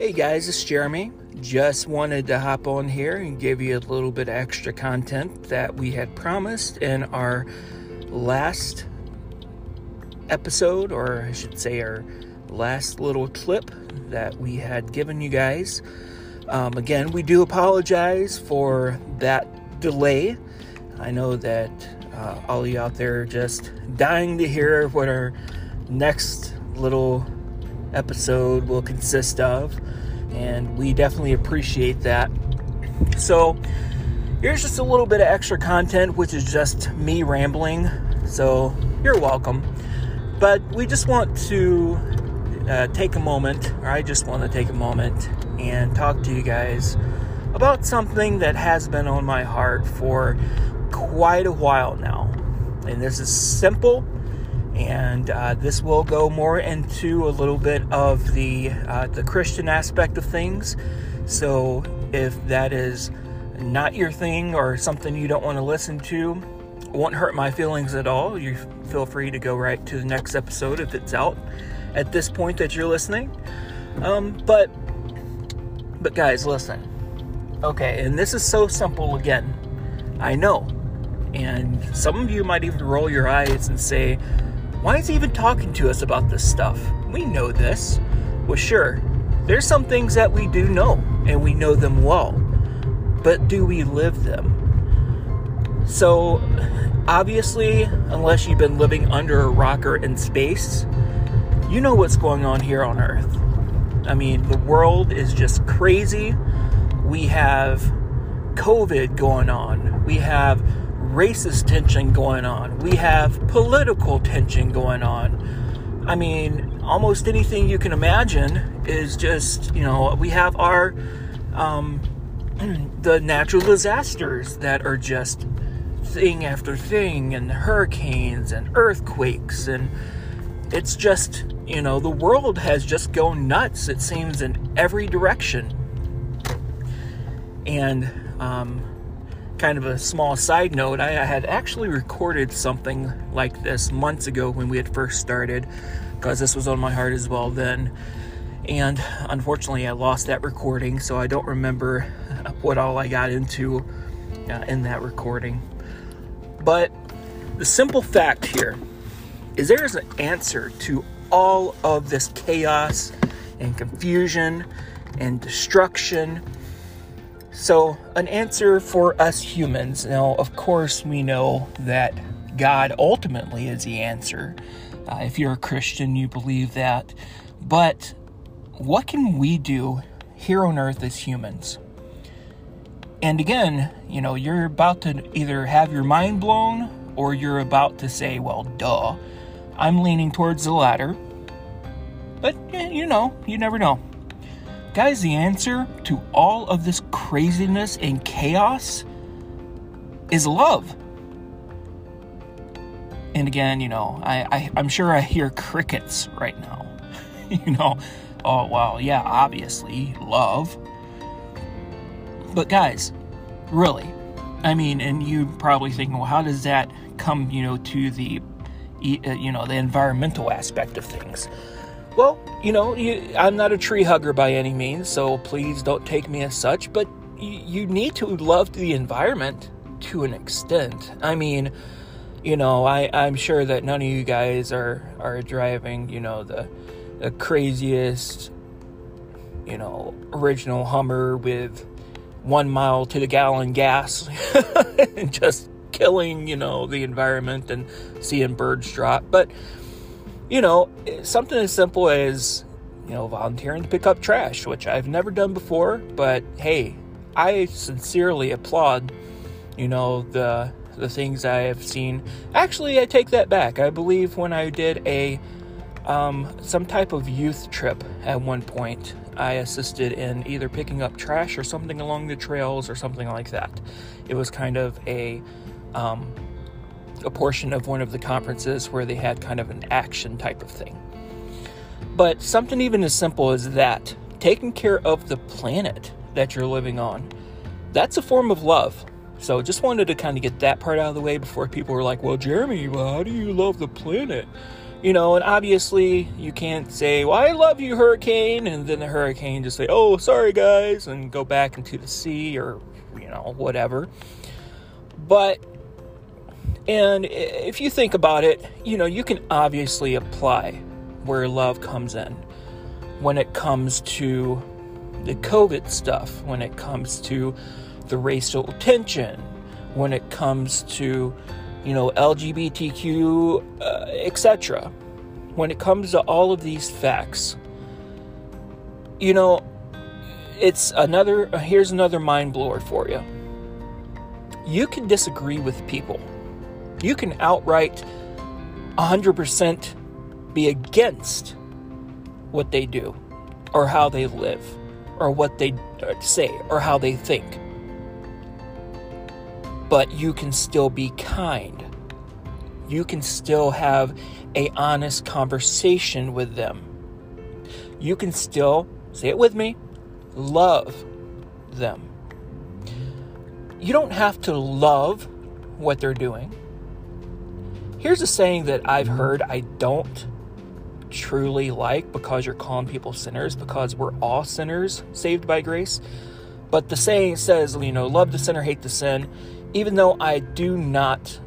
Hey guys, it's Jeremy. Just wanted to hop on here and give you a little bit of extra content that we had promised in our last episode, or I should say, our last little clip that we had given you guys. Um, again, we do apologize for that delay. I know that uh, all you out there are just dying to hear what our next little episode will consist of, and we definitely appreciate that. So, here's just a little bit of extra content, which is just me rambling. So, you're welcome. But we just want to uh, take a moment, or I just want to take a moment and talk to you guys about something that has been on my heart for quite a while now. And this is simple and uh, this will go more into a little bit of the uh, the Christian aspect of things. So if that is not your thing or something you don't want to listen to, won't hurt my feelings at all. You feel free to go right to the next episode if it's out at this point that you're listening. Um, but but guys, listen. Okay, and this is so simple again. I know. And some of you might even roll your eyes and say, why is he even talking to us about this stuff? We know this. Well, sure, there's some things that we do know, and we know them well. But do we live them? So, obviously, unless you've been living under a rocker in space, you know what's going on here on Earth. I mean, the world is just crazy. We have COVID going on. We have racist tension going on. We have political tension going on. I mean, almost anything you can imagine is just, you know, we have our, um, the natural disasters that are just thing after thing, and hurricanes and earthquakes, and it's just, you know, the world has just gone nuts, it seems, in every direction. And, um, kind of a small side note, I had actually recorded something like this months ago when we had first started, because this was on my heart as well then. And unfortunately, I lost that recording, so I don't remember what all I got into uh, in that recording. But the simple fact here is there is an answer to all of this chaos and confusion and destruction so, an answer for us humans. Now, of course, we know that God ultimately is the answer. Uh, if you're a Christian, you believe that. But what can we do here on earth as humans? And again, you know, you're about to either have your mind blown or you're about to say, well, duh. I'm leaning towards the latter. But, you know, you never know. Guys, the answer to all of this craziness and chaos is love. And again, you know, I, I, I'm sure I hear crickets right now. you know, oh, well, yeah, obviously, love. But guys, really, I mean, and you probably thinking, well, how does that come, you know, to the, uh, you know, the environmental aspect of things? Well, you know, you, I'm not a tree hugger by any means, so please don't take me as such, but you, you need to love the environment to an extent. I mean, you know, I, I'm sure that none of you guys are, are driving, you know, the, the craziest, you know, original Hummer with one mile to the gallon gas and just killing, you know, the environment and seeing birds drop. But you know, something as simple as, you know, volunteering to pick up trash, which I've never done before, but hey, I sincerely applaud, you know, the the things I have seen. Actually, I take that back. I believe when I did a um, some type of youth trip at one point, I assisted in either picking up trash or something along the trails or something like that. It was kind of a um, a portion of one of the conferences where they had kind of an action type of thing. But something even as simple as that, taking care of the planet that you're living on, that's a form of love. So just wanted to kind of get that part out of the way before people were like, well, Jeremy, well, how do you love the planet? You know, and obviously you can't say, Well, I love you, hurricane, and then the hurricane just say, Oh, sorry, guys, and go back into the sea or, you know, whatever. But, and if you think about it, you know, you can obviously apply where love comes in when it comes to the COVID stuff, when it comes to the racial tension, when it comes to, you know, LGBTQ, uh, etc. When it comes to all of these facts, you know, it's another, here's another mind blower for you. You can disagree with people. You can outright 100% be against what they do or how they live or what they uh, say or how they think. But you can still be kind. You can still have a honest conversation with them. You can still, say it with me, love them. You don't have to love what they're doing. Here's a saying that I've heard I don't truly like because you're calling people sinners because we're all sinners saved by grace. But the saying says, you know, love the sinner, hate the sin. Even though I do not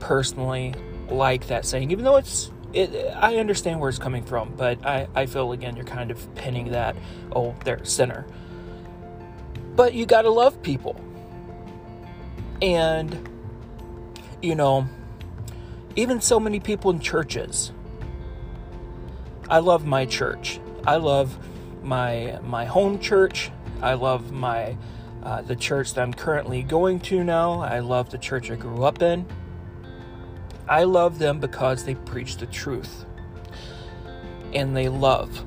personally like that saying, even though it's, it, I understand where it's coming from, but I, I feel again you're kind of pinning that, oh, they're sinner. But you gotta love people. And, you know, even so many people in churches, I love my church. I love my my home church. I love my uh, the church that I'm currently going to now. I love the church I grew up in. I love them because they preach the truth and they love.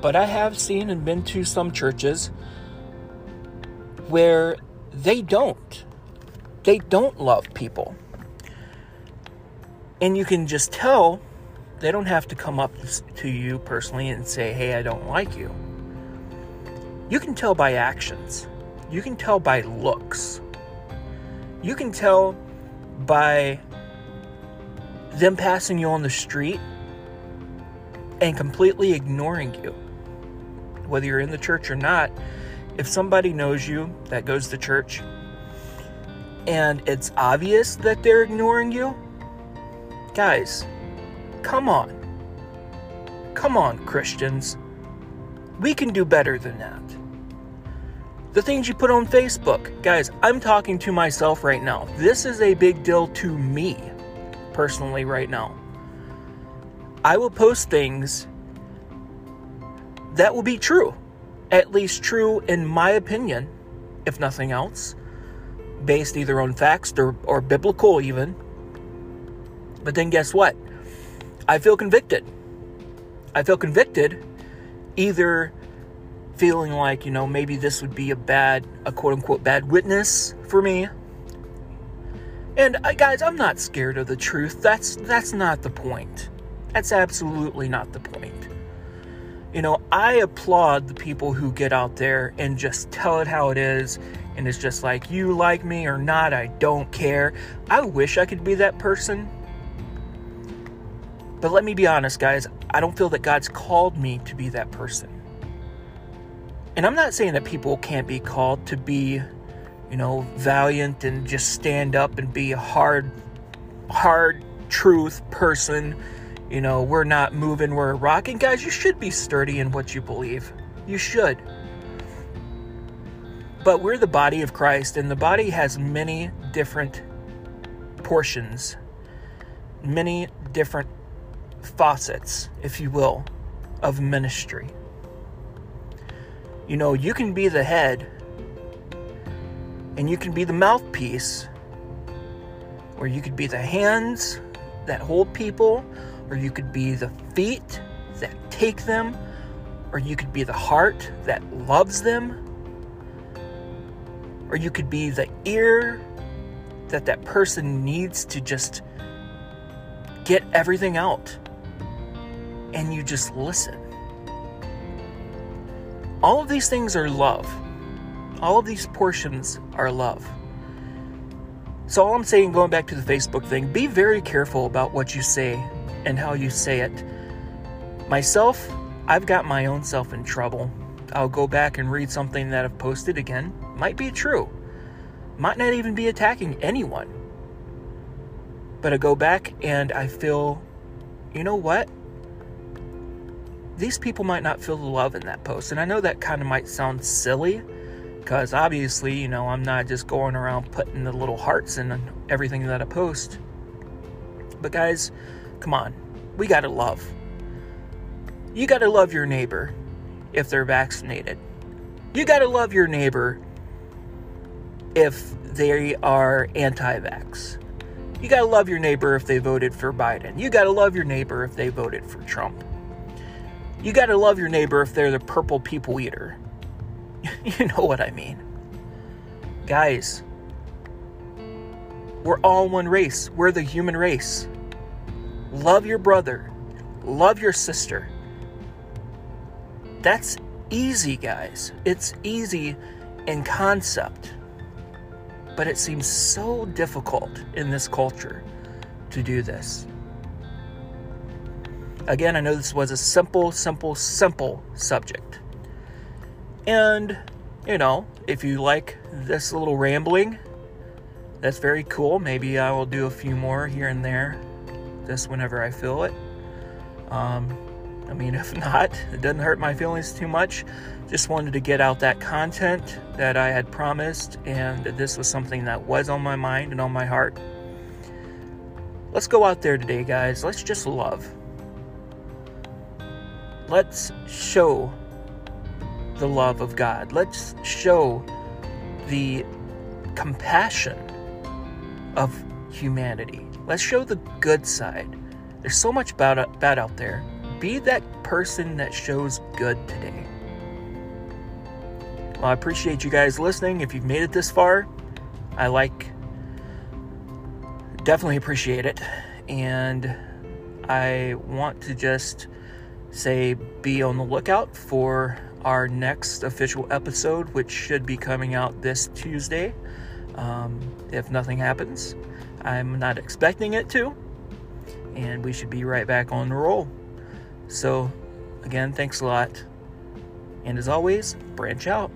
But I have seen and been to some churches where they don't. They don't love people. And you can just tell they don't have to come up to you personally and say, hey, I don't like you. You can tell by actions, you can tell by looks, you can tell by them passing you on the street and completely ignoring you. Whether you're in the church or not, if somebody knows you that goes to church and it's obvious that they're ignoring you, guys, Come on. Come on, Christians. We can do better than that. The things you put on Facebook, guys, I'm talking to myself right now. This is a big deal to me personally right now. I will post things that will be true, at least true in my opinion, if nothing else, based either on facts or, or biblical, even. But then guess what? I feel convicted. I feel convicted either feeling like, you know, maybe this would be a bad, a quote unquote bad witness for me. And uh, guys, I'm not scared of the truth. That's that's not the point. That's absolutely not the point. You know, I applaud the people who get out there and just tell it how it is and it's just like you like me or not, I don't care. I wish I could be that person. But let me be honest, guys, I don't feel that God's called me to be that person. And I'm not saying that people can't be called to be, you know, valiant and just stand up and be a hard, hard truth person. You know, we're not moving, we're rocking. Guys, you should be sturdy in what you believe. You should. But we're the body of Christ, and the body has many different portions, many different faucets, if you will, of ministry. You know, you can be the head and you can be the mouthpiece, or you could be the hands that hold people, or you could be the feet that take them, or you could be the heart that loves them, or you could be the ear that that person needs to just get everything out and you just listen. All of these things are love. All of these portions are love. So, all I'm saying, going back to the Facebook thing, be very careful about what you say and how you say it. Myself, I've got my own self in trouble. I'll go back and read something that I've posted again. Might be true. Might not even be attacking anyone. But I go back and I feel, you know what? These people might not feel the love in that post. And I know that kind of might sound silly because obviously, you know, I'm not just going around putting the little hearts in everything that I post. But guys, come on. We got to love. You got to love your neighbor if they're vaccinated. You got to love your neighbor if they are anti vax. You gotta love your neighbor if they voted for Biden. You gotta love your neighbor if they voted for Trump. You gotta love your neighbor if they're the purple people eater. you know what I mean. Guys, we're all one race. We're the human race. Love your brother. Love your sister. That's easy, guys. It's easy in concept. But it seems so difficult in this culture to do this. Again, I know this was a simple, simple, simple subject. And, you know, if you like this little rambling, that's very cool. Maybe I will do a few more here and there, just whenever I feel it. Um, I mean, if not, it doesn't hurt my feelings too much. Just wanted to get out that content that I had promised, and this was something that was on my mind and on my heart. Let's go out there today, guys. Let's just love. Let's show the love of God. Let's show the compassion of humanity. Let's show the good side. There's so much bad, bad out there. Be that person that shows good today. Well, I appreciate you guys listening. If you've made it this far, I like, definitely appreciate it. And I want to just say be on the lookout for our next official episode, which should be coming out this Tuesday. Um, if nothing happens, I'm not expecting it to. And we should be right back on the roll. So, again, thanks a lot. And as always, branch out.